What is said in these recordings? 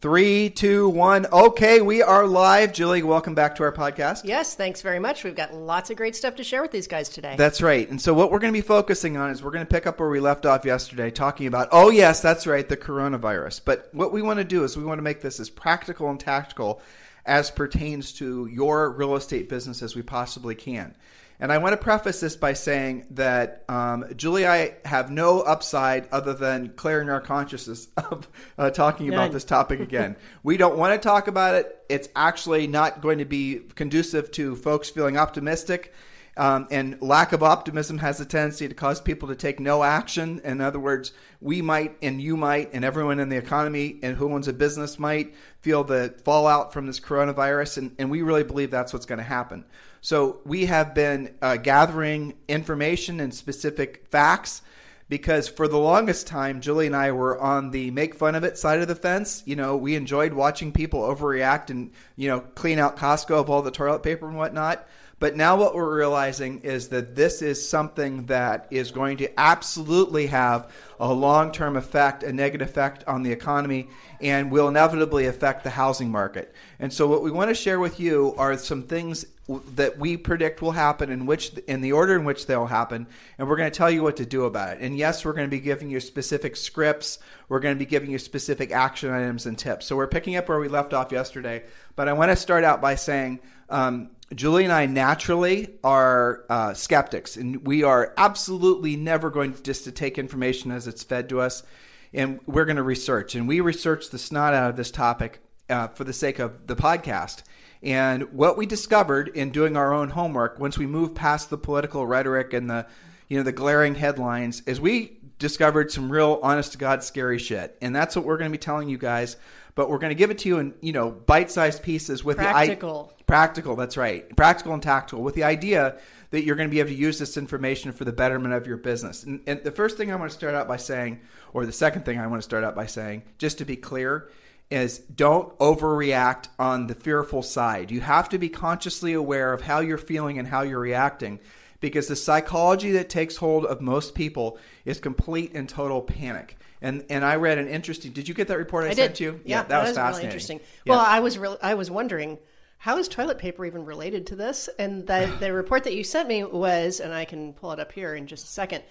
Three, two, one. Okay, we are live. Julie, welcome back to our podcast. Yes, thanks very much. We've got lots of great stuff to share with these guys today. That's right. And so, what we're going to be focusing on is we're going to pick up where we left off yesterday, talking about, oh, yes, that's right, the coronavirus. But what we want to do is we want to make this as practical and tactical as pertains to your real estate business as we possibly can. And I want to preface this by saying that um, Julie and I have no upside other than clearing our consciousness of uh, talking about this topic again. we don't want to talk about it. It's actually not going to be conducive to folks feeling optimistic. Um, and lack of optimism has a tendency to cause people to take no action. In other words, we might, and you might, and everyone in the economy and who owns a business might feel the fallout from this coronavirus. And, and we really believe that's what's going to happen. So we have been uh, gathering information and specific facts because for the longest time, Julie and I were on the make fun of it side of the fence. You know, we enjoyed watching people overreact and, you know, clean out Costco of all the toilet paper and whatnot. But now what we're realizing is that this is something that is going to absolutely have a long term effect, a negative effect on the economy, and will inevitably affect the housing market. And so, what we want to share with you are some things that we predict will happen in which in the order in which they'll happen and we're going to tell you what to do about it and yes we're going to be giving you specific scripts we're going to be giving you specific action items and tips so we're picking up where we left off yesterday but i want to start out by saying um, Julie and I naturally are uh, skeptics, and we are absolutely never going to just to take information as it's fed to us, and we're going to research. And we research the snot out of this topic uh, for the sake of the podcast. And what we discovered in doing our own homework, once we moved past the political rhetoric and the, you know, the glaring headlines, is we discovered some real, honest to God, scary shit. And that's what we're going to be telling you guys. But we're going to give it to you in, you know, bite-sized pieces with Practical. the practical. That's right, practical and tactical, with the idea that you're going to be able to use this information for the betterment of your business. And, and the first thing I want to start out by saying, or the second thing I want to start out by saying, just to be clear, is don't overreact on the fearful side. You have to be consciously aware of how you're feeling and how you're reacting because the psychology that takes hold of most people is complete and total panic. And and I read an interesting. Did you get that report I, I sent did. you? Yeah, that, was, really fascinating. interesting. Yeah. Well, I was real I was wondering how is toilet paper even related to this? And the, the report that you sent me was, and I can pull it up here in just a second,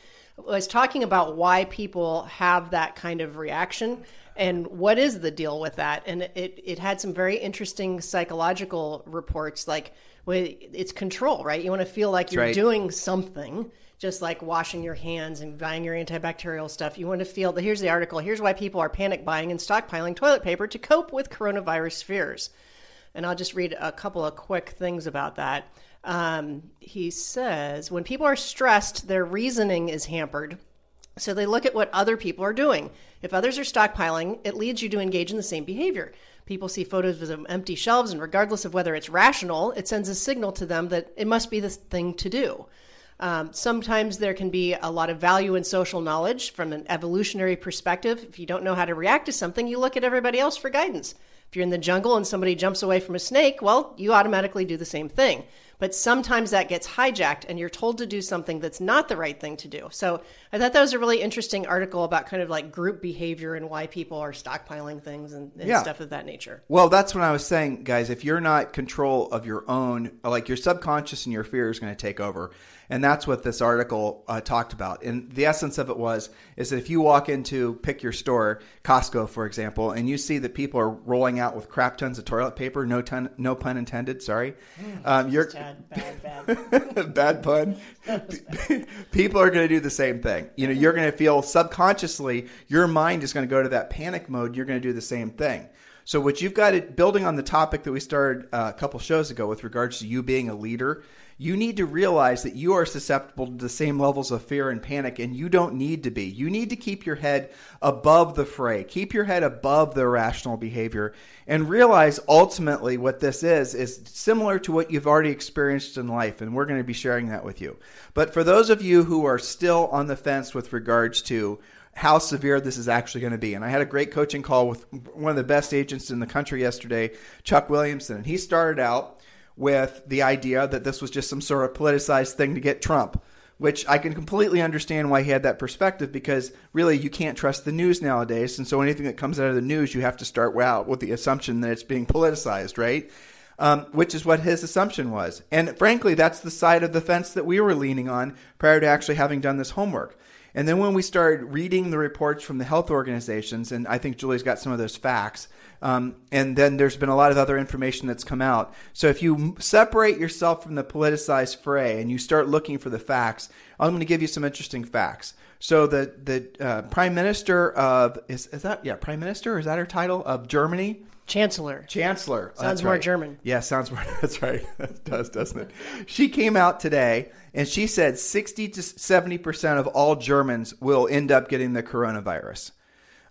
was talking about why people have that kind of reaction and what is the deal with that. And it, it had some very interesting psychological reports like it's control, right? You want to feel like you're right. doing something just like washing your hands and buying your antibacterial stuff. You want to feel that here's the article. Here's why people are panic buying and stockpiling toilet paper to cope with coronavirus fears. And I'll just read a couple of quick things about that. Um, he says when people are stressed, their reasoning is hampered. So they look at what other people are doing. If others are stockpiling, it leads you to engage in the same behavior. People see photos of empty shelves, and regardless of whether it's rational, it sends a signal to them that it must be the thing to do. Um, sometimes there can be a lot of value in social knowledge from an evolutionary perspective. If you don't know how to react to something, you look at everybody else for guidance. If you're in the jungle and somebody jumps away from a snake, well, you automatically do the same thing. But sometimes that gets hijacked and you're told to do something that's not the right thing to do. So I thought that was a really interesting article about kind of like group behavior and why people are stockpiling things and, and Yeah. stuff of that nature. Well, that's what I was saying, guys. If you're not control of your own, like your subconscious and your fear is going to take over, and that's what this article uh, talked about. And the essence of it was is that if you walk into pick your store, Costco, for example, and you see that people are rolling out with crap tons of toilet paper, no ton, no pun intended. Sorry, um, you're Bad, bad, bad. bad pun. People are going to do the same thing. You know, you're going to feel subconsciously, your mind is going to go to that panic mode. You're going to do the same thing. So what you've got it building on the topic that we started uh, a couple shows ago with regards to you being a leader, you need to realize that you are susceptible to the same levels of fear and panic, and you don't need to be. You need to keep your head above the fray, keep your head above the irrational behavior, and realize ultimately what this is is similar to what you've already experienced in life, and we're going to be sharing that with you. But for those of you who are still on the fence with regards to how severe this is actually going to be. And I had a great coaching call with one of the best agents in the country yesterday, Chuck Williamson. And he started out with the idea that this was just some sort of politicized thing to get Trump, which I can completely understand why he had that perspective because really you can't trust the news nowadays. And so anything that comes out of the news, you have to start out with the assumption that it's being politicized, right? Um, which is what his assumption was. And frankly, that's the side of the fence that we were leaning on prior to actually having done this homework. And then when we started reading the reports from the health organizations, and I think Julie's got some of those facts, um, and then there's been a lot of other information that's come out. So if you separate yourself from the politicized fray and you start looking for the facts, I'm going to give you some interesting facts. So the the uh, prime minister of is is that yeah prime minister is that her title of Germany? Chancellor. Chancellor. Sounds more right. German. Yeah, sounds more. That's right. It does, doesn't it? She came out today and she said 60 to 70% of all Germans will end up getting the coronavirus.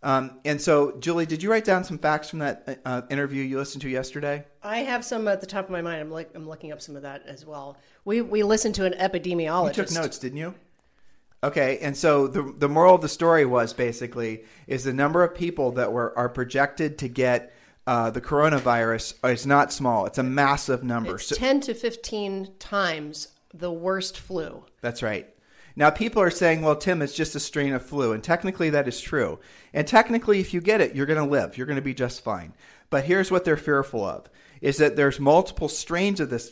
Um, and so, Julie, did you write down some facts from that uh, interview you listened to yesterday? I have some at the top of my mind. I'm, like, I'm looking up some of that as well. We, we listened to an epidemiologist. You took notes, didn't you? Okay, and so the the moral of the story was basically is the number of people that were are projected to get uh, the coronavirus is not small. It's a massive number. It's so, 10 to 15 times the worst flu. That's right. Now, people are saying, well, Tim, it's just a strain of flu. And technically, that is true. And technically, if you get it, you're going to live. You're going to be just fine. But here's what they're fearful of is that there's multiple strains of this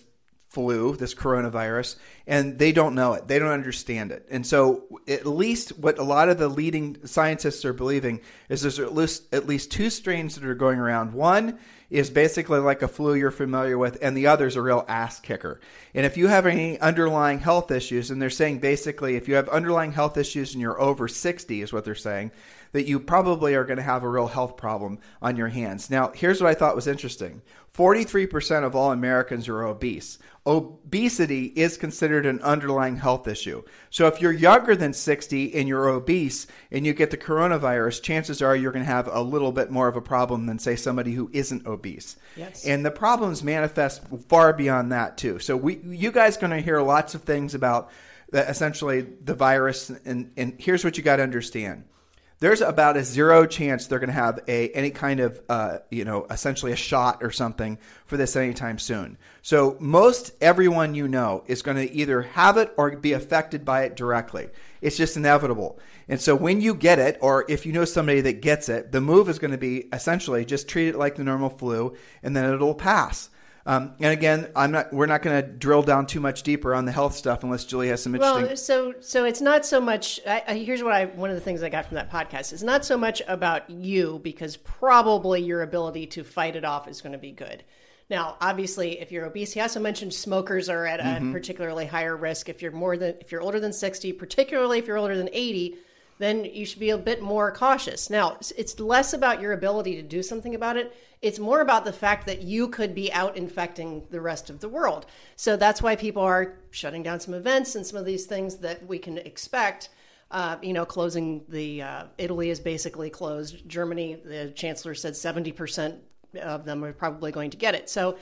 flu, this coronavirus, and they don't know it. They don't understand it. And so, at least what a lot of the leading scientists are believing is there's at least, at least two strains that are going around. One is basically like a flu you're familiar with, and the other is a real ass kicker. And if you have any underlying health issues, and they're saying basically if you have underlying health issues and you're over 60, is what they're saying, that you probably are going to have a real health problem on your hands. Now, here's what I thought was interesting 43% of all Americans are obese. Obesity is considered an underlying health issue. So if you're younger than 60 and you're obese and you get the coronavirus, chances are you're going to have a little bit more of a problem than, say, somebody who isn't obese. Yes. And the problems manifest far beyond that, too. So we, you guys are going to hear lots of things about the, essentially the virus. And, and here's what you got to understand there's about a zero chance they're going to have a any kind of uh, you know essentially a shot or something for this anytime soon. So most everyone you know is going to either have it or be affected by it directly. It's just inevitable. And so when you get it, or if you know somebody that gets it, the move is going to be essentially just treat it like the normal flu, and then it'll pass. Um, and again, I'm not. We're not going to drill down too much deeper on the health stuff unless Julie has some interesting. Well, so so it's not so much. I, I, here's what I one of the things I got from that podcast is not so much about you because probably your ability to fight it off is going to be good. Now, obviously, if you're obese, he also mentioned smokers are at a mm-hmm. particularly higher risk. If you're more than if you're older than 60, particularly if you're older than 80, then you should be a bit more cautious. Now, it's less about your ability to do something about it. It's more about the fact that you could be out infecting the rest of the world. So that's why people are shutting down some events and some of these things that we can expect. Uh, you know, closing the uh, Italy is basically closed. Germany, the chancellor said 70% of them are probably going to get it. So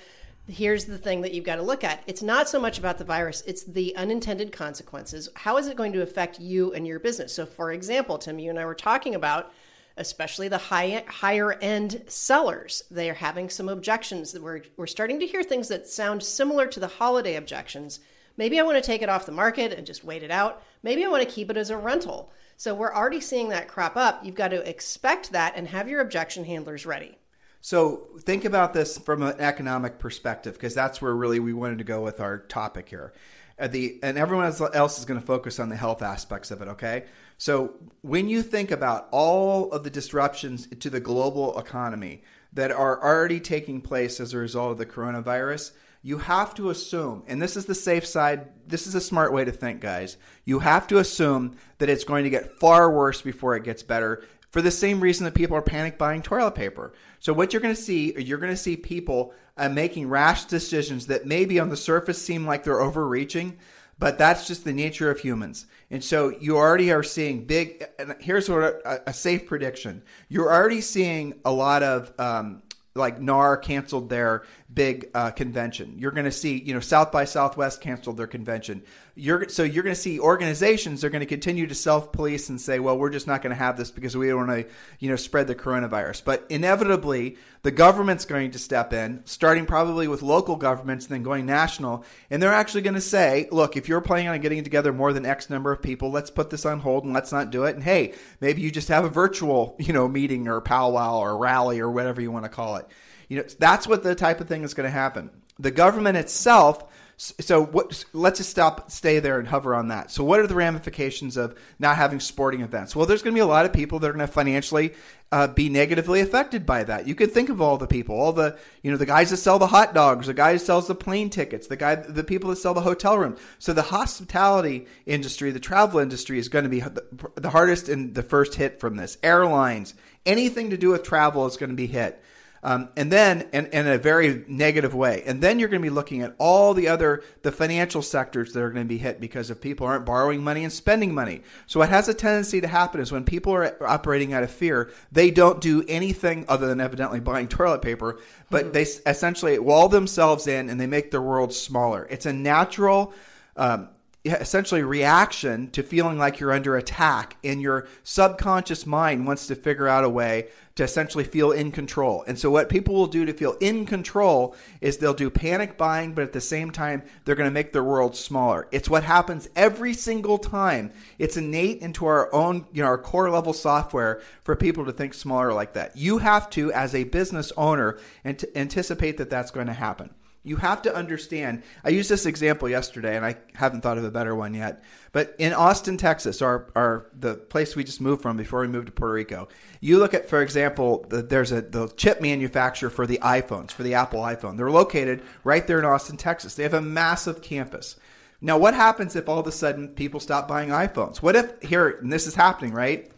here's the thing that you've got to look at. It's not so much about the virus it's the unintended consequences. How is it going to affect you and your business? So for example tim you and i were talking about especially the high, higher end sellers. They are having some objections. We're, we're starting to hear things that sound similar to the holiday objections. Maybe i want to take it off the market and just wait it out. Maybe i want to keep it as a rental. So we're already seeing that crop up. You've got to expect that and have your objection handlers ready so think about this from an economic perspective, because that's where really we wanted to go with our topic here. Uh, the and everyone else is going to focus on the health aspects of it. Okay, so when you think about all of the disruptions to the global economy that are already taking place as a result of the coronavirus, you have to assume, and this is the safe side, this is a smart way to think, guys. You have to assume that it's going to get far worse before it gets better for the same reason that people are panic buying toilet paper. So what you're going to see, you're going to see people uh, making rash decisions that maybe on the surface seem like they're overreaching, but that's just the nature of humans. And so you already are seeing big. And here's what a, a safe prediction: you're already seeing a lot of um, like NAR canceled their big uh, convention. You're going to see, you know, South by Southwest canceled their convention. You're so you're going to see organizations are going to continue to self police and say, well, we're just not going to have this because we don't want to, you know, spread the coronavirus. But inevitably, the government's going to step in, starting probably with local governments, and then going national, and they're actually going to say, look, if you're planning on getting together more than X number of people, let's put this on hold and let's not do it. And hey, maybe you just have a virtual, you know, meeting or powwow or rally or whatever you want to call it. You know, that's what the type of thing is going to happen. The government itself. So what? Let's just stop, stay there, and hover on that. So what are the ramifications of not having sporting events? Well, there's going to be a lot of people that are going to financially uh, be negatively affected by that. You can think of all the people, all the you know the guys that sell the hot dogs, the guy who sells the plane tickets, the guy, the people that sell the hotel room. So the hospitality industry, the travel industry is going to be the, the hardest and the first hit from this. Airlines, anything to do with travel is going to be hit. Um, and then, in, in a very negative way, and then you're going to be looking at all the other the financial sectors that are going to be hit because if people aren't borrowing money and spending money. So what has a tendency to happen is when people are operating out of fear, they don't do anything other than evidently buying toilet paper, but mm-hmm. they essentially wall themselves in and they make their world smaller. It's a natural. Um, essentially reaction to feeling like you're under attack and your subconscious mind wants to figure out a way to essentially feel in control. And so what people will do to feel in control is they'll do panic buying but at the same time they're going to make their world smaller. It's what happens every single time. It's innate into our own, you know, our core level software for people to think smaller like that. You have to as a business owner anticipate that that's going to happen. You have to understand. I used this example yesterday, and I haven't thought of a better one yet. But in Austin, Texas, our, our the place we just moved from before we moved to Puerto Rico, you look at, for example, the, there's a the chip manufacturer for the iPhones, for the Apple iPhone. They're located right there in Austin, Texas. They have a massive campus. Now, what happens if all of a sudden people stop buying iPhones? What if here, and this is happening, right?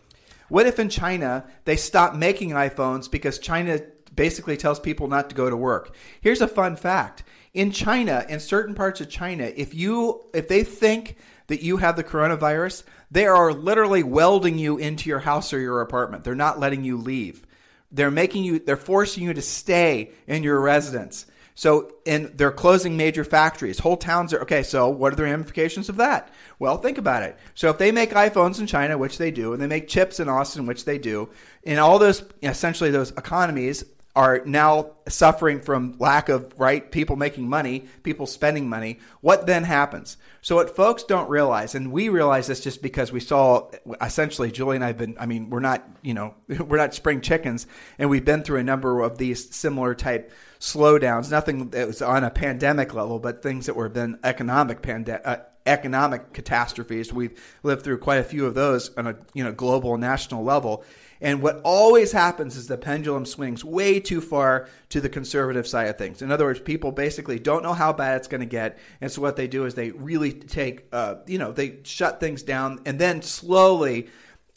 What if in China they stop making iPhones because China basically tells people not to go to work. Here's a fun fact. In China, in certain parts of China, if you if they think that you have the coronavirus, they are literally welding you into your house or your apartment. They're not letting you leave. They're making you they're forcing you to stay in your residence. So, and they're closing major factories. Whole towns are okay. So, what are the ramifications of that? Well, think about it. So, if they make iPhones in China, which they do, and they make chips in Austin, which they do, in all those essentially those economies, are now suffering from lack of right people making money, people spending money. What then happens? So what folks don't realize, and we realize this just because we saw essentially Julie and I've been I mean, we're not, you know, we're not spring chickens and we've been through a number of these similar type slowdowns, nothing that was on a pandemic level, but things that were then economic pandemic uh, economic catastrophes. We've lived through quite a few of those on a you know global national level. And what always happens is the pendulum swings way too far to the conservative side of things. In other words, people basically don't know how bad it's going to get, and so what they do is they really take, uh, you know, they shut things down, and then slowly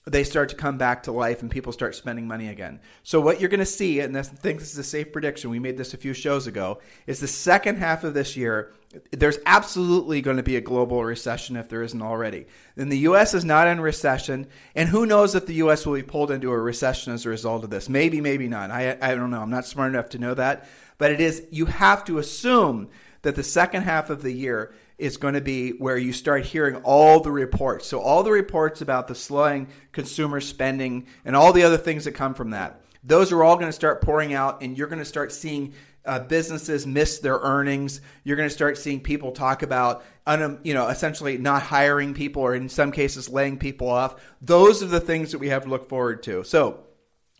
they start to come back to life and people start spending money again. So what you're going to see, and I think this is a safe prediction, we made this a few shows ago, is the second half of this year, there's absolutely going to be a global recession if there isn't already. Then the U.S. is not in recession, and who knows if the U.S. will be pulled into a recession as a result of this? Maybe, maybe not. I, I don't know. I'm not smart enough to know that. But it is, you have to assume that the second half of the year is going to be where you start hearing all the reports. So, all the reports about the slowing consumer spending and all the other things that come from that. Those are all going to start pouring out, and you're going to start seeing uh, businesses miss their earnings. You're going to start seeing people talk about, un, you know, essentially not hiring people or in some cases laying people off. Those are the things that we have to look forward to. So,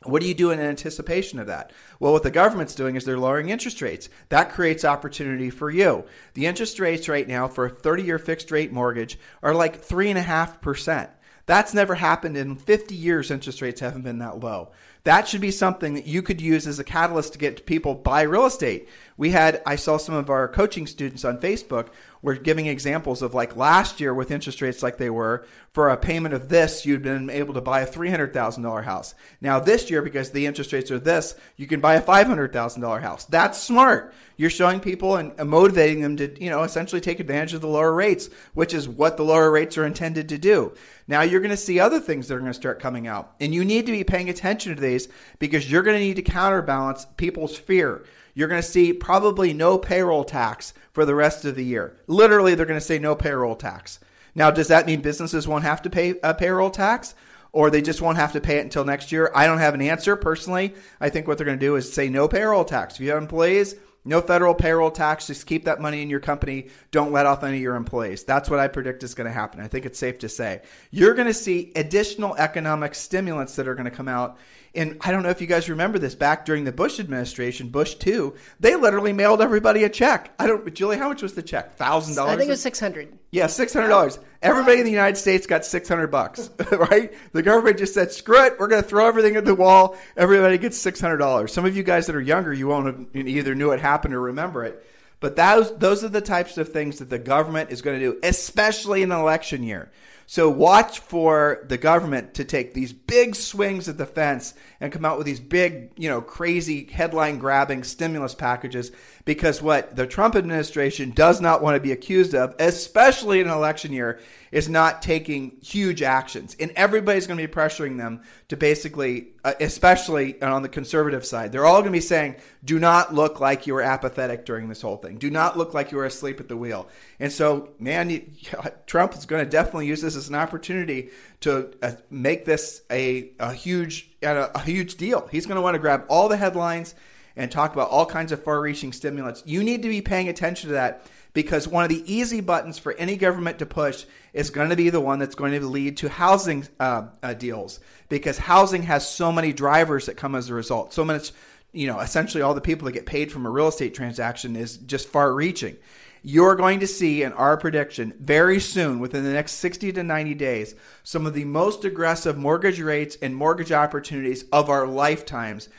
what do you do in anticipation of that? Well, what the government's doing is they're lowering interest rates. That creates opportunity for you. The interest rates right now for a 30 year fixed rate mortgage are like 3.5%. That's never happened in 50 years, interest rates haven't been that low. That should be something that you could use as a catalyst to get people buy real estate. We had, I saw some of our coaching students on Facebook we're giving examples of like last year with interest rates like they were for a payment of this you'd been able to buy a $300000 house. Now this year because the interest rates are this you can buy a $500000 house. That's smart. You're showing people and motivating them to you know essentially take advantage of the lower rates which is what the lower rates are intended to do. Now you're going to see other things that are going to start coming out and you need to be paying attention to these because you're going to need to counterbalance people's fear you're going to see probably no payroll tax for the rest of the year. Literally, they're going to say no payroll tax. Now, does that mean businesses won't have to pay a payroll tax? Or they just won't have to pay it until next year? I don't have an answer personally. I think what they're going to do is say no payroll tax. If you have employees, no federal payroll tax. Just keep that money in your company. Don't let off any of your employees. That's what I predict is going to happen. I think it's safe to say. You're going to see additional economic stimulants that are going to come out and I don't know if you guys remember this back during the Bush administration, Bush two, they literally mailed everybody a check. I don't, Julie, how much was the check? Thousand dollars. I think it was six hundred. Yeah, six hundred dollars. Everybody in the United States got six hundred bucks, right? The government just said, "Screw it, we're going to throw everything at the wall." Everybody gets six hundred dollars. Some of you guys that are younger, you won't have either knew it happened or remember it. But those those are the types of things that the government is going to do, especially in an election year. So watch for the government to take these big swings at the fence and come out with these big, you know, crazy headline grabbing stimulus packages because what the Trump administration does not want to be accused of, especially in an election year, is not taking huge actions. And everybody's going to be pressuring them to basically, uh, especially on the conservative side, they're all going to be saying, do not look like you were apathetic during this whole thing. Do not look like you were asleep at the wheel. And so, man, Trump is going to definitely use this as an opportunity to uh, make this a, a huge, a, a huge deal. He's going to want to grab all the headlines and talk about all kinds of far reaching stimulants. You need to be paying attention to that because one of the easy buttons for any government to push is going to be the one that's going to lead to housing uh, uh, deals because housing has so many drivers that come as a result. So much, you know, essentially all the people that get paid from a real estate transaction is just far reaching. You're going to see, in our prediction, very soon, within the next 60 to 90 days, some of the most aggressive mortgage rates and mortgage opportunities of our lifetimes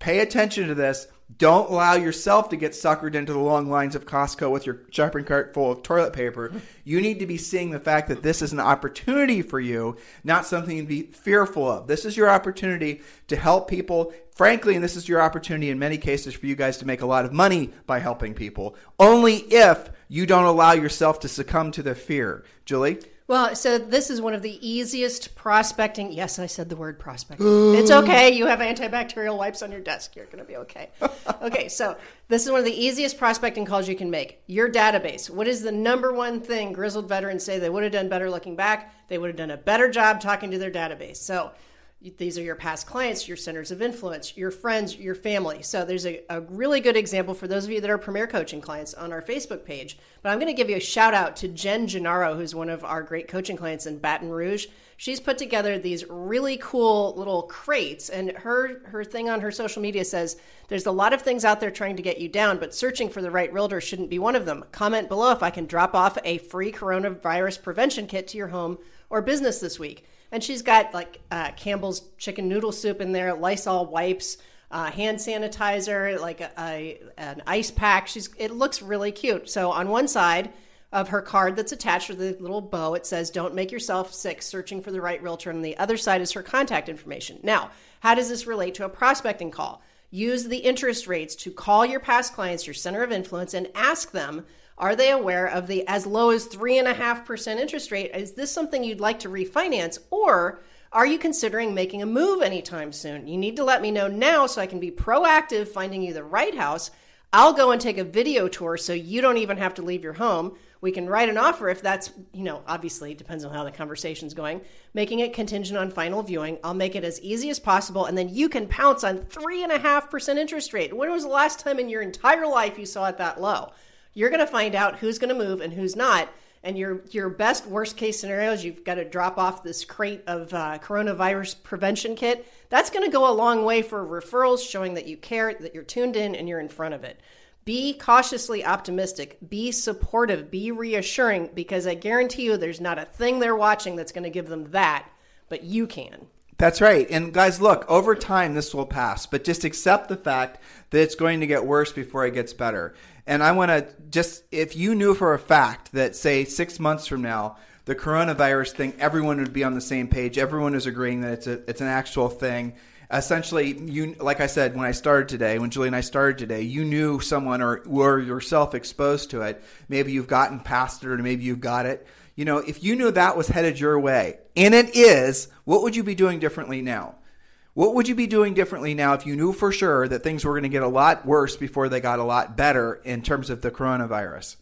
Pay attention to this. Don't allow yourself to get suckered into the long lines of Costco with your shopping cart full of toilet paper. You need to be seeing the fact that this is an opportunity for you, not something to be fearful of. This is your opportunity to help people. Frankly, and this is your opportunity in many cases for you guys to make a lot of money by helping people, only if you don't allow yourself to succumb to the fear. Julie? Well, so this is one of the easiest prospecting. Yes, I said the word prospecting. it's okay. You have antibacterial wipes on your desk. You're going to be okay. okay, so this is one of the easiest prospecting calls you can make. Your database. What is the number one thing grizzled veterans say they would have done better looking back? They would have done a better job talking to their database. So these are your past clients, your centers of influence, your friends, your family. So there's a, a, really good example for those of you that are Premier Coaching clients on our Facebook page. But I'm going to give you a shout out to Jen Gennaro, who's one of our great coaching clients in Baton Rouge. She's put together these really cool little crates, and her her thing on her social media says there's a lot of things out there trying to get you down, but searching for the right realtor shouldn't be one of them. Comment below if I can drop off a free coronavirus prevention kit to your home or business this week and she's got like uh, Campbell's chicken noodle soup in there, Lysol wipes, uh, hand sanitizer, like a, a, an ice pack. She's it looks really cute. So on one side of her card that's attached with a little bow, it says "Don't make yourself sick searching for the right realtor," and the other side is her contact information. Now, how does this relate to a prospecting call? Use the interest rates to call your past clients, your center of influence, and ask them are they aware of the as low as 3.5% interest rate? Is this something you'd like to refinance? Or are you considering making a move anytime soon? You need to let me know now so I can be proactive finding you the right house. I'll go and take a video tour so you don't even have to leave your home. We can write an offer if that's, you know, obviously depends on how the conversation's going. Making it contingent on final viewing. I'll make it as easy as possible, and then you can pounce on 3.5% interest rate. When was the last time in your entire life you saw it that low? You're going to find out who's going to move and who's not. And your your best worst case scenario is you've got to drop off this crate of uh, coronavirus prevention kit. That's going to go a long way for referrals, showing that you care, that you're tuned in, and you're in front of it. Be cautiously optimistic. Be supportive. Be reassuring because I guarantee you there's not a thing they're watching that's going to give them that, but you can. That's right. And guys, look, over time this will pass, but just accept the fact that it's going to get worse before it gets better. And I want to just, if you knew for a fact that, say, six months from now, the coronavirus thing, everyone would be on the same page. Everyone is agreeing that it's a, it's an actual thing. Essentially, you, like I said, when I started today, when Julie and I started today, you knew someone or were yourself exposed to it. Maybe you've gotten past it, or maybe you've got it. You know, if you knew that was headed your way, and it is, what would you be doing differently now? What would you be doing differently now if you knew for sure that things were going to get a lot worse before they got a lot better in terms of the coronavirus?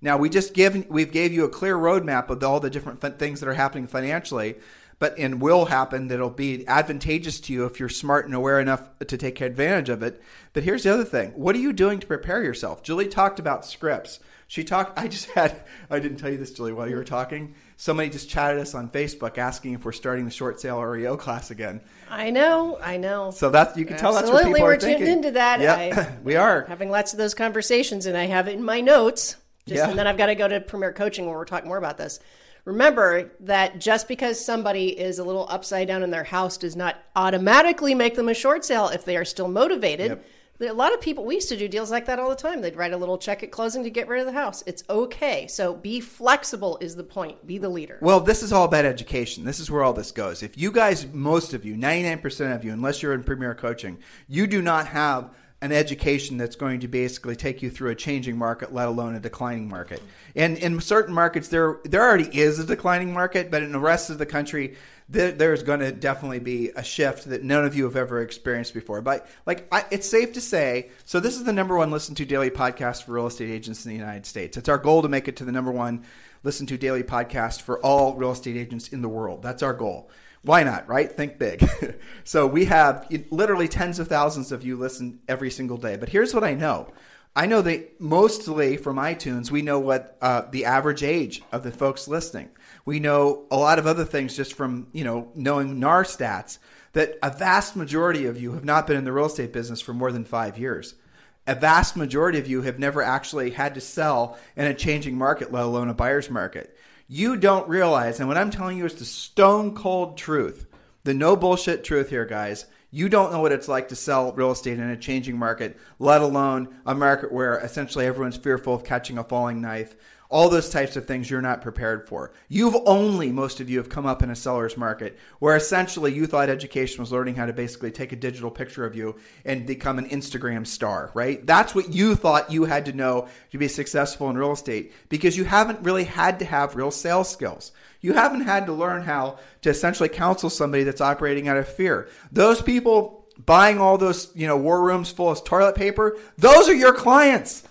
Now we just give we've gave you a clear roadmap of all the different things that are happening financially, but and will happen that'll be advantageous to you if you're smart and aware enough to take advantage of it. But here's the other thing: what are you doing to prepare yourself? Julie talked about scripts. She talked. I just had. I didn't tell you this, Julie, while you were talking. Somebody just chatted us on Facebook asking if we're starting the short sale REO class again. I know, I know. So that's you can tell Absolutely, that's what people we're are thinking. tuned into that. Yeah, we are having lots of those conversations, and I have it in my notes. Just, Yeah. And then I've got to go to Premier Coaching where we're talking more about this. Remember that just because somebody is a little upside down in their house does not automatically make them a short sale if they are still motivated. Yep. A lot of people, we used to do deals like that all the time. They'd write a little check at closing to get rid of the house. It's okay. So be flexible, is the point. Be the leader. Well, this is all about education. This is where all this goes. If you guys, most of you, 99% of you, unless you're in premier coaching, you do not have an education that's going to basically take you through a changing market, let alone a declining market. And in certain markets, there there already is a declining market, but in the rest of the country, there, there's going to definitely be a shift that none of you have ever experienced before. But like, I, it's safe to say. So this is the number one listened to daily podcast for real estate agents in the United States. It's our goal to make it to the number one listen to daily podcast for all real estate agents in the world. That's our goal. Why not, right? Think big. so we have literally tens of thousands of you listen every single day. But here's what I know. I know that mostly from iTunes, we know what uh, the average age of the folks listening. We know a lot of other things just from you know knowing NAR stats that a vast majority of you have not been in the real estate business for more than five years a vast majority of you have never actually had to sell in a changing market, let alone a buyer's market. You don't realize, and what I'm telling you is the stone cold truth, the no bullshit truth here, guys. You don't know what it's like to sell real estate in a changing market, let alone a market where essentially everyone's fearful of catching a falling knife. All those types of things you're not prepared for. You've only, most of you, have come up in a seller's market where essentially you thought education was learning how to basically take a digital picture of you and become an Instagram star, right? That's what you thought you had to know to be successful in real estate because you haven't really had to have real sales skills. You haven't had to learn how to essentially counsel somebody that's operating out of fear. Those people buying all those, you know, war rooms full of toilet paper, those are your clients.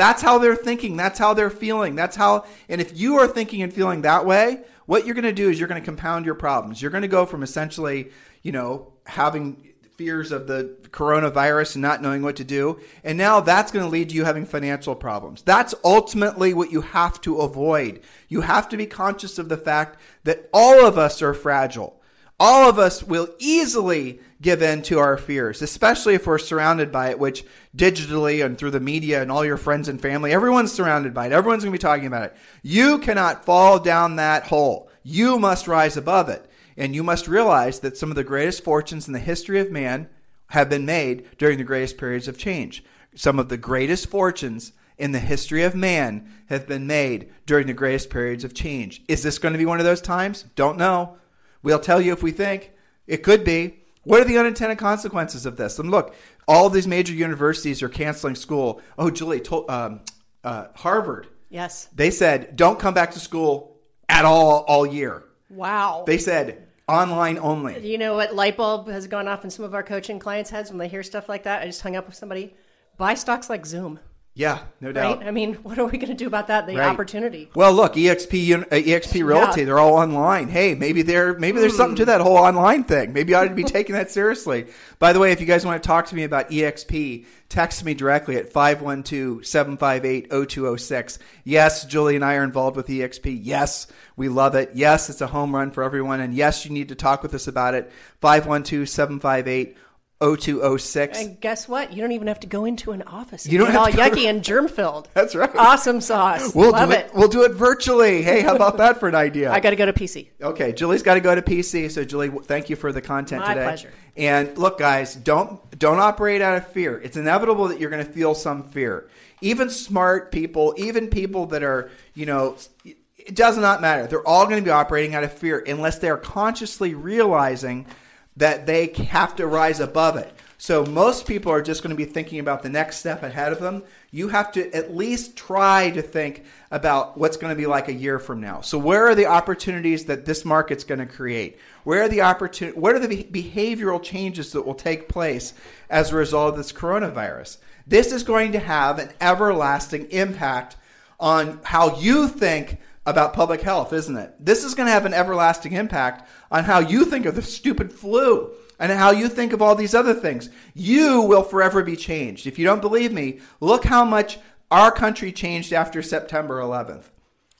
That's how they're thinking. That's how they're feeling. That's how, and if you are thinking and feeling that way, what you're going to do is you're going to compound your problems. You're going to go from essentially, you know, having fears of the coronavirus and not knowing what to do. And now that's going to lead to you having financial problems. That's ultimately what you have to avoid. You have to be conscious of the fact that all of us are fragile all of us will easily give in to our fears, especially if we're surrounded by it, which digitally and through the media and all your friends and family, everyone's surrounded by it. Everyone's going to be talking about it. You cannot fall down that hole. You must rise above it. And you must realize that some of the greatest fortunes in the history of man have been made during the greatest periods of change. Some of the greatest fortunes in the history of man have been made during the greatest periods of change. Is this going to be one of those times? Don't know. We'll tell you if we think it could be. What are the unintended consequences of this? And look, all these major universities are canceling school. Oh, Julie told um, uh, Harvard. Yes. They said don't come back to school at all all year. Wow. They said online only. you know what light bulb has gone off in some of our coaching clients' heads when they hear stuff like that? I just hung up with somebody. Buy stocks like Zoom. Yeah, no doubt. Right? I mean, what are we going to do about that? The Right. opportunity. Well, look, EXP uh, EXP Realty, Yeah. they're all online. Hey, maybe they're maybe there's something to that whole online thing. Maybe I ought to be taking that seriously. By the way, if you guys want to talk to me about EXP, text me directly at 512-758-0206. Yes, Julie and I are involved with EXP. Yes, we love it. Yes, it's a home run for everyone and yes, you need to talk with us about it. 512-758 0206. And guess what? You don't even have to go into an office. You don't Get have all to yucky and germ filled. That's right. Awesome sauce. We'll Love do it. it. We'll do it virtually. Hey, how about that for an idea? I got to go to PC. Okay, Julie's got to go to PC. So Julie, thank you for the content My today. pleasure. And look, guys, don't don't operate out of fear. It's inevitable that you're going to feel some fear. Even smart people, even people that are, you know, it does not matter. They're all going to be operating out of fear unless they are consciously realizing that they have to rise above it. So most people are just going to be thinking about the next step ahead of them. You have to at least try to think about what's going to be like a year from now. So where are the opportunities that this market's going to create? Where are the opportun- what are the be- behavioral changes that will take place as a result of this coronavirus? This is going to have an everlasting impact on how you think about public health, isn't it? This is going to have an everlasting impact on how you think of the stupid flu and how you think of all these other things. You will forever be changed. If you don't believe me, look how much our country changed after September 11th.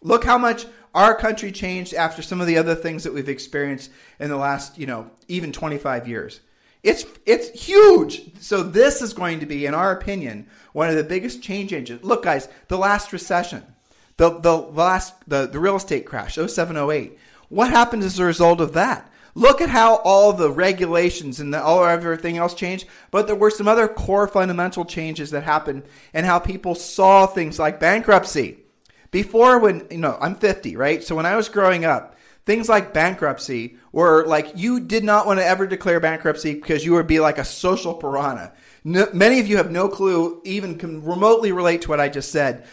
Look how much our country changed after some of the other things that we've experienced in the last, you know, even 25 years. It's it's huge. So this is going to be, in our opinion, one of the biggest change engines. Look, guys, the last recession, the the last the, the real estate crash, 0708. What happened as a result of that? Look at how all the regulations and the, all everything else changed, but there were some other core fundamental changes that happened, and how people saw things like bankruptcy. Before, when you know, I'm 50, right? So when I was growing up, things like bankruptcy were like you did not want to ever declare bankruptcy because you would be like a social piranha. No, many of you have no clue, even can remotely relate to what I just said.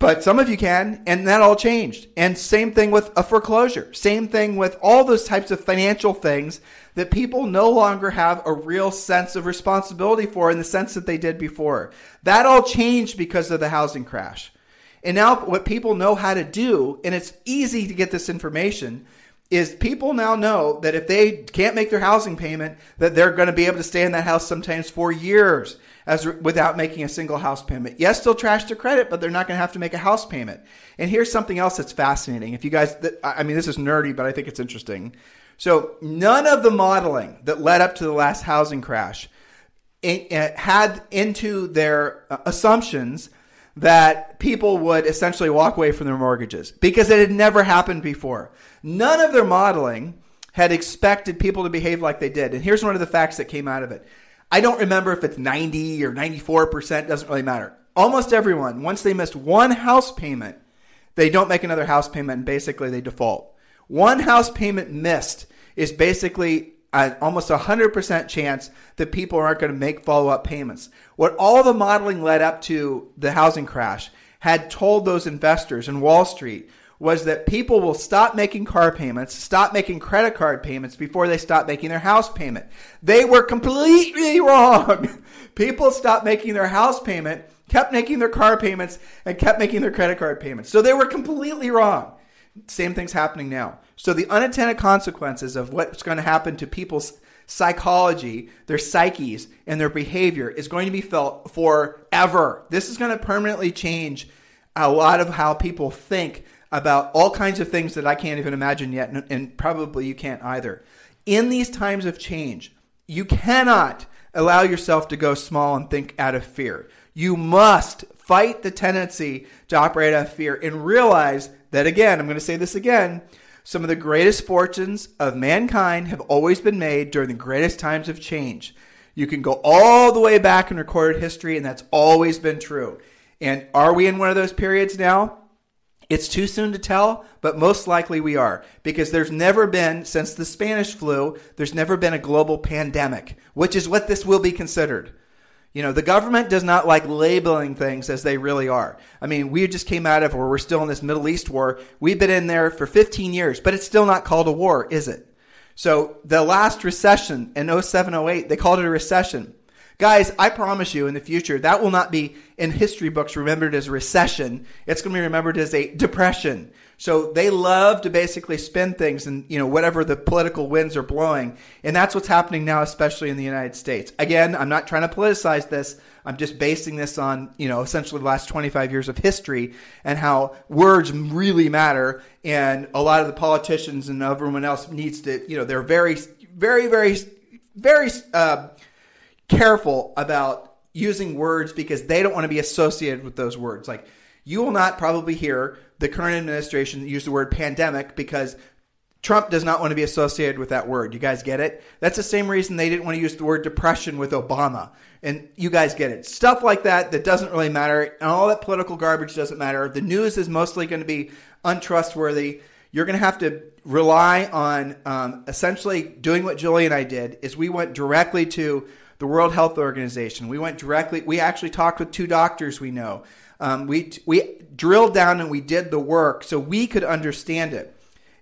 But some of you can, and that all changed. And same thing with a foreclosure. Same thing with all those types of financial things that people no longer have a real sense of responsibility for in the sense that they did before. That all changed because of the housing crash. And now what people know how to do, and it's easy to get this information, is people now know that if they can't make their housing payment, that they're going to be able to stay in that house sometimes for years as without making a single house payment. Yes, they'll trash their credit, but they're not going to have to make a house payment. And here's something else that's fascinating. If you guys, I mean, this is nerdy, but I think it's interesting. So none of the modeling that led up to the last housing crash had into their uh, assumptions that people would essentially walk away from their mortgages because it had never happened before. None of their modeling had expected people to behave like they did. And here's one of the facts that came out of it. I don't remember if it's 90 or 94%, doesn't really matter. Almost everyone, once they missed one house payment, they don't make another house payment and basically they default. One house payment missed is basically an almost a 100% chance that people aren't going to make follow up payments. What all the modeling led up to the housing crash had told those investors in Wall Street was that people will stop making car payments, stop making credit card payments before they stop making their house payment. They were completely wrong. People stopped making their house payment, kept making their car payments, and kept making their credit card payments. So they were completely wrong. Same thing's happening now. So the unintended consequences of what's going to happen to people's psychology, their psyches, and their behavior is going to be felt forever. This is going to permanently change a lot of how people think about all kinds of things that I can't even imagine yet, and, probably you can't either. In these times of change, you cannot allow yourself to go small and think out of fear. You must fight the tendency to operate out of fear and realize that, again, I'm going to say this again. Some of the greatest fortunes of mankind have always been made during the greatest times of change. You can go all the way back in recorded history, and that's always been true. And are we in one of those periods now? It's too soon to tell, but most likely we are because there's never been, since the Spanish flu, there's never been a global pandemic, which is what this will be considered. You know, the government does not like labeling things as they really are. I mean, we just came out of, or we're still in this Middle East war. We've been in there for 15 years, but it's still not called a war, is it? So the last recession in 07, 08, they called it a recession. Guys, I promise you in the future, that will not be in history books remembered as recession. It's going to be remembered as a depression. So they love to basically spin things and, you know, whatever the political winds are blowing. And that's what's happening now, especially in the United States. Again, I'm not trying to politicize this. I'm just basing this on, you know, essentially the last 25 years of history and how words really matter. And a lot of the politicians and everyone else needs to, you know, they're very, very, very, very, uh, careful about using words because they don't want to be associated with those words. Like you will not probably hear the current administration use the word pandemic because Trump does not want to be associated with that word. You guys get it? That's the same reason they didn't want to use the word depression with Obama. And you guys get it. Stuff like that that doesn't really matter. And all that political garbage doesn't matter. The news is mostly going to be untrustworthy. You're going to have to rely on um, essentially doing what Julie and I did is we went directly to the World Health Organization. We went directly, we actually talked with two doctors we know. Um, we, we drilled down and we did the work so we could understand it.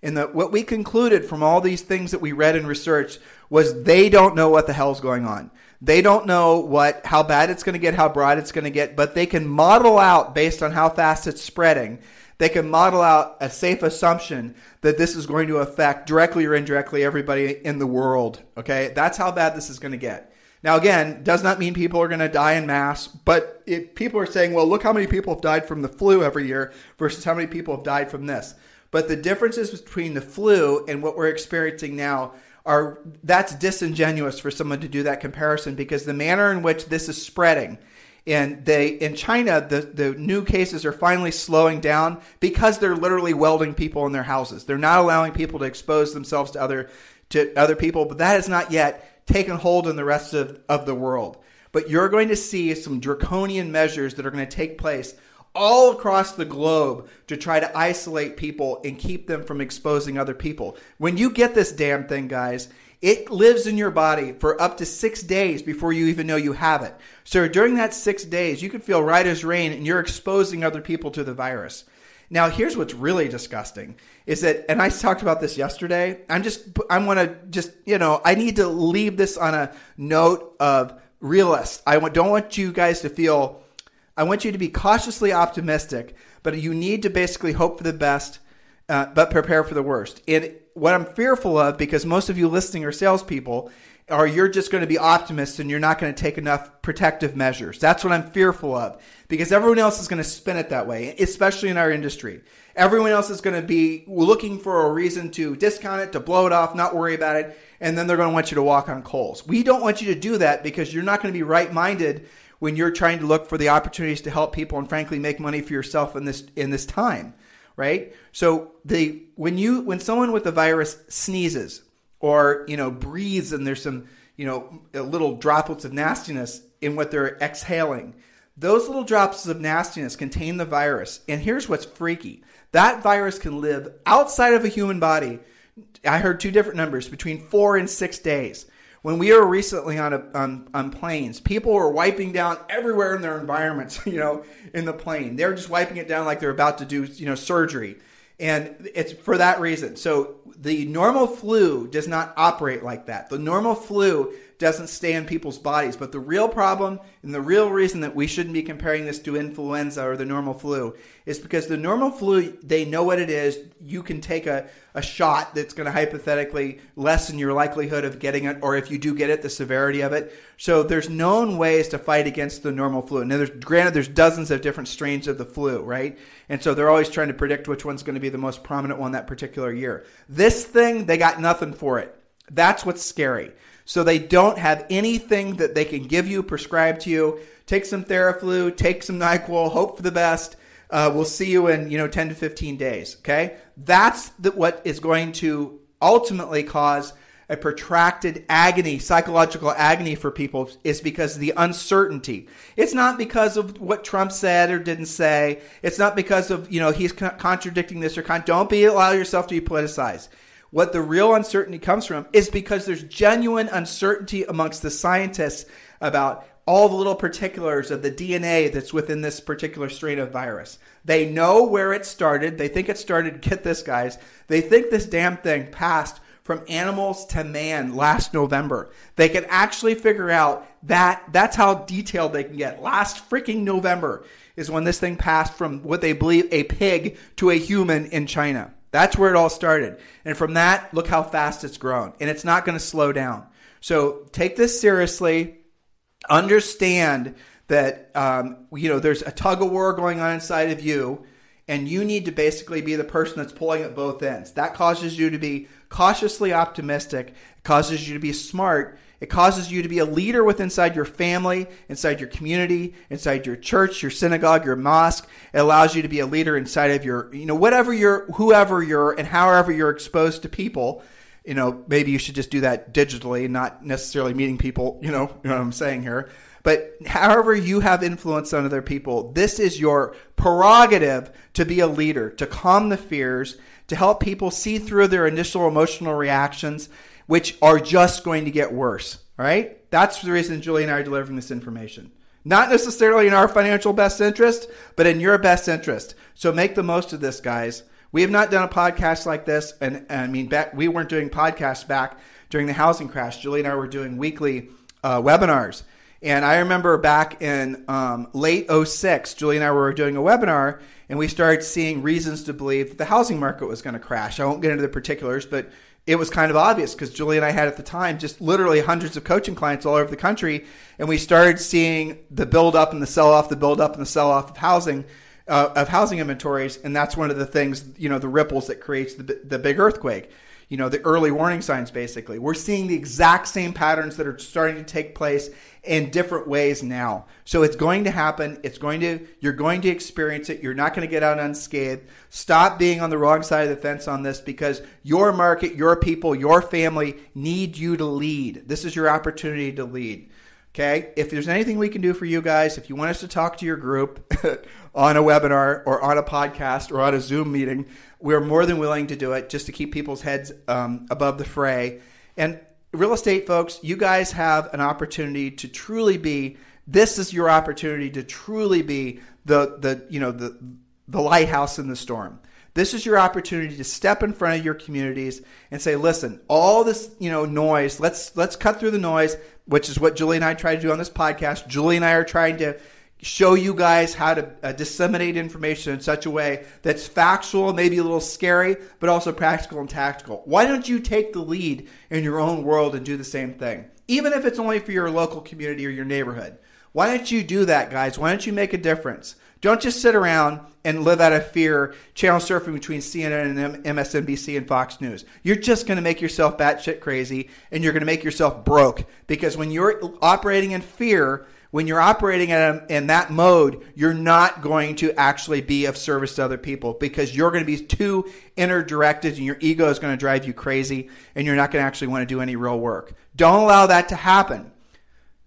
And the, what we concluded from all these things that we read and researched was they don't know what the hell's going on. They don't know what how bad it's going to get, how broad it's going to get, but they can model out based on how fast it's spreading. They can model out a safe assumption that this is going to affect directly or indirectly everybody in the world. Okay, that's how bad this is going to get. Now, again, does not mean people are going to die in mass, but if people are saying, well, look how many people have died from the flu every year versus how many people have died from this. But the differences between the flu and what we're experiencing now are that's disingenuous for someone to do that comparison because the manner in which this is spreading and they in China the, the new cases are finally slowing down because they're literally welding people in their houses. They're not allowing people to expose themselves to other to other people, but that has not yet taken hold in the rest of, of the world. But you're going to see some draconian measures that are going to take place all across the globe to try to isolate people and keep them from exposing other people. When you get this damn thing, guys, it lives in your body for up to six days before you even know you have it. So during that six days, you can feel right as rain and you're exposing other people to the virus. Now, here's what's really disgusting is that, and I talked about this yesterday. I'm just, I want to just, you know, I need to leave this on a note of realist. I don't want you guys to feel I want you to be cautiously optimistic, but you need to basically hope for the best, uh, but prepare for the worst. And what I'm fearful of, because most of you listening are salespeople, are you're just going to be optimists and you're not going to take enough protective measures. That's what I'm fearful of, because everyone else is going to spin it that way, especially in our industry. Everyone else is going to be looking for a reason to discount it, to blow it off, not worry about it, and then they're going to want you to walk on coals. We don't want you to do that because you're not going to be right minded when you're trying to look for the opportunities to help people and frankly make money for yourself in this in this time right so the when you when someone with the virus sneezes or you know breathes and there's some you know little droplets of nastiness in what they're exhaling. Those little drops of nastiness contain the virus. And here's what's freaky. That virus can live outside of a human body. I heard two different numbers between four and six days. When we were recently on, a, on on planes, people were wiping down everywhere in their environments. You know, in the plane, they were just wiping it down like they're about to do you know surgery, and it's for that reason. So the normal flu does not operate like that. The normal flu doesn't stay in people's bodies. But the real problem and the real reason that we shouldn't be comparing this to influenza or the normal flu is because the normal flu, they know what it is. You can take a, a shot that's going to hypothetically lessen your likelihood of getting it, or if you do get it, the severity of it. So there's known ways to fight against the normal flu. Now, there's, granted, there's dozens of different strains of the flu, right? And so they're always trying to predict which one's going to be the most prominent one that particular year. This thing, they got nothing for it. That's what's scary. So they don't have anything that they can give you, prescribe to you. Take some Theraflu, take some NyQuil, hope for the best. Uh, we'll see you in you know 10 to 15 days. Okay, that's the, what is going to ultimately cause a protracted agony, psychological agony for people is because of the uncertainty. It's not because of what Trump said or didn't say. It's not because of, you know, he's contradicting this or con- don't be allow yourself to be politicized. What the real uncertainty comes from is because there's genuine uncertainty amongst the scientists about all the little particulars of the DNA that's within this particular strain of virus. They know where it started. They think it started, get this, guys, they think this damn thing passed from animals to man last November. They can actually figure out that that's how detailed they can get. Last freaking November is when this thing passed from what they believe a pig to a human in China. That's where it all started. And from that, look how fast it's grown. And it's not going to slow down. So take this seriously. Understand that um, you know there's a tug of war going on inside of you, and you need to basically be the person that's pulling at both ends. That causes you to be cautiously optimistic. Causes you to be smart, It causes you to be a leader with inside your family, inside your community, inside your church, your synagogue, your mosque. It allows you to be a leader inside of your, you know, whatever you're, whoever you're, and however you're exposed to people. You know, maybe you should just do that digitally, not necessarily meeting people. You know, you know what I'm saying here. But however you have influence on other people, this is your prerogative to be a leader, to calm the fears, to help people see through their initial emotional reactions, which are just going to get worse. Right? That's the reason Julie and I are delivering this information. Not necessarily in our financial best interest, but in your best interest. So make the most of this, guys. We have not done a podcast like this, and, and I mean, back, we weren't doing podcasts back during the housing crash. Julie and I were doing weekly uh, webinars. And I remember back in um, late 06, Julie and I were doing a webinar, and we started seeing reasons to believe that the housing market was going to crash. I won't get into the particulars, but it was kind of obvious because Julie and I had at the time just literally hundreds of coaching clients all over the country, and we started seeing the build up and the sell off, the build up and the sell off of housing. Uh, of housing inventories, and that's one of the things, you know, the ripples that creates the, the big earthquake you know, the early warning signs basically. We're seeing the exact same patterns that are starting to take place in different ways now. So it's going to happen. It's going to you're going to experience it. You're not going to get out unscathed. Stop being on the wrong side of the fence on this because your market, your people, your family need you to lead. This is your opportunity to lead. Okay? If there's anything we can do for you guys, if you want us to talk to your group on a webinar or on a podcast or on a Zoom meeting, we're more than willing to do it just to keep people's heads um, above the fray. And real estate folks, you guys have an opportunity to truly be. This is your opportunity to truly be the the you know the the lighthouse in the storm. This is your opportunity to step in front of your communities and say, "Listen, all this you know noise. Let's let's cut through the noise," which is what Julie and I try to do on this podcast. Julie and I are trying to show you guys how to uh, disseminate information in such a way that's factual, maybe a little scary, but also practical and tactical. Why don't you take the lead in your own world and do the same thing? Even if it's only for your local community or your neighborhood. Why don't you do that, guys? Why don't you make a difference? Don't just sit around and live out of fear, channel surfing between CNN and MSNBC and Fox News. You're just going to make yourself batshit crazy and you're going to make yourself broke because when you're operating in fear, when you're operating in, in that mode, you're not going to actually be of service to other people because you're going to be too inner directed and your ego is going to drive you crazy and you're not going to actually want to do any real work. Don't allow that to happen.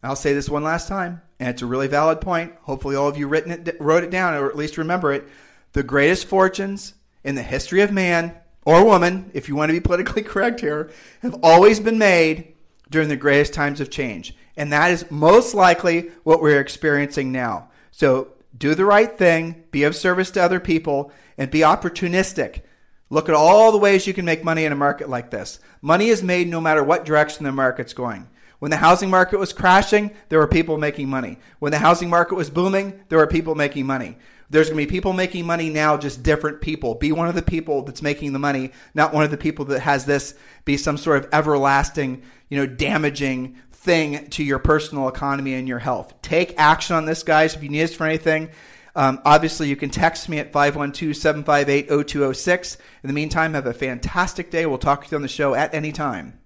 I'll say this one last time, and it's a really valid point. Hopefully, all of you written it, wrote it down or at least remember it. The greatest fortunes in the history of man or woman, if you want to be politically correct here, have always been made during the greatest times of change. And that is most likely what we're experiencing now. So do the right thing, be of service to other people, and be opportunistic. Look at all the ways you can make money in a market like this. Money is made no matter what direction the market's going. When the housing market was crashing, there were people making money. When the housing market was booming, there were people making money. There's going to be people making money now, just different people. Be one of the people that's making the money, not one of the people that has this be some sort of everlasting, you know, damaging thing to your personal economy and your health. Take action on this, guys. If you need us for anything, um, obviously you can text me at 512 758 0206. In the meantime, have a fantastic day. We'll talk to you on the show at any time.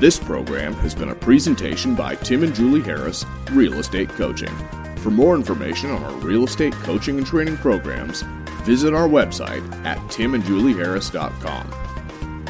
This program has been a presentation by Tim and Julie Harris, Real Estate Coaching. For more information on our real estate coaching and training programs, visit our website at timandjulieharris.com.